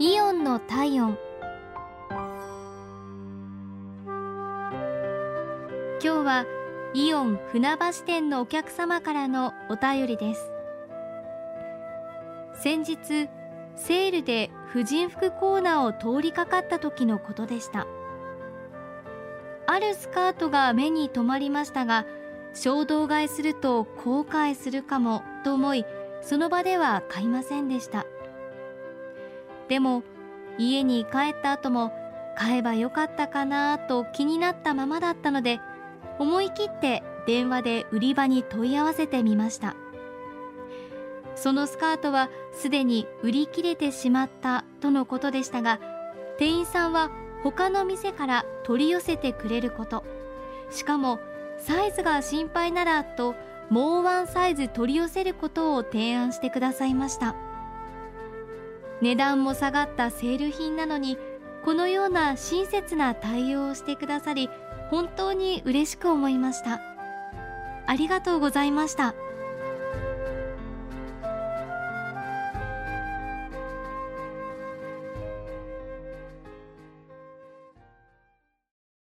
イオンの体温。今日はイオン船橋店のお客様からのお便りです。先日セールで婦人服コーナーを通りかかった時のことでした。あるスカートが目に留まりましたが衝動買いすると後悔するかもと思いその場では買いませんでした。でも家に帰った後も買えばよかったかなと気になったままだったので思い切って電話で売り場に問い合わせてみました。そのスカートはすでに売り切れてしまったとのことでしたが店員さんは他の店から取り寄せてくれること。しかもサイズが心配ならともうワンサイズ取り寄せることを提案してくださいました。値段も下がったセール品なのにこのような親切な対応をしてくださり本当に嬉しく思いました。ありがとうございました。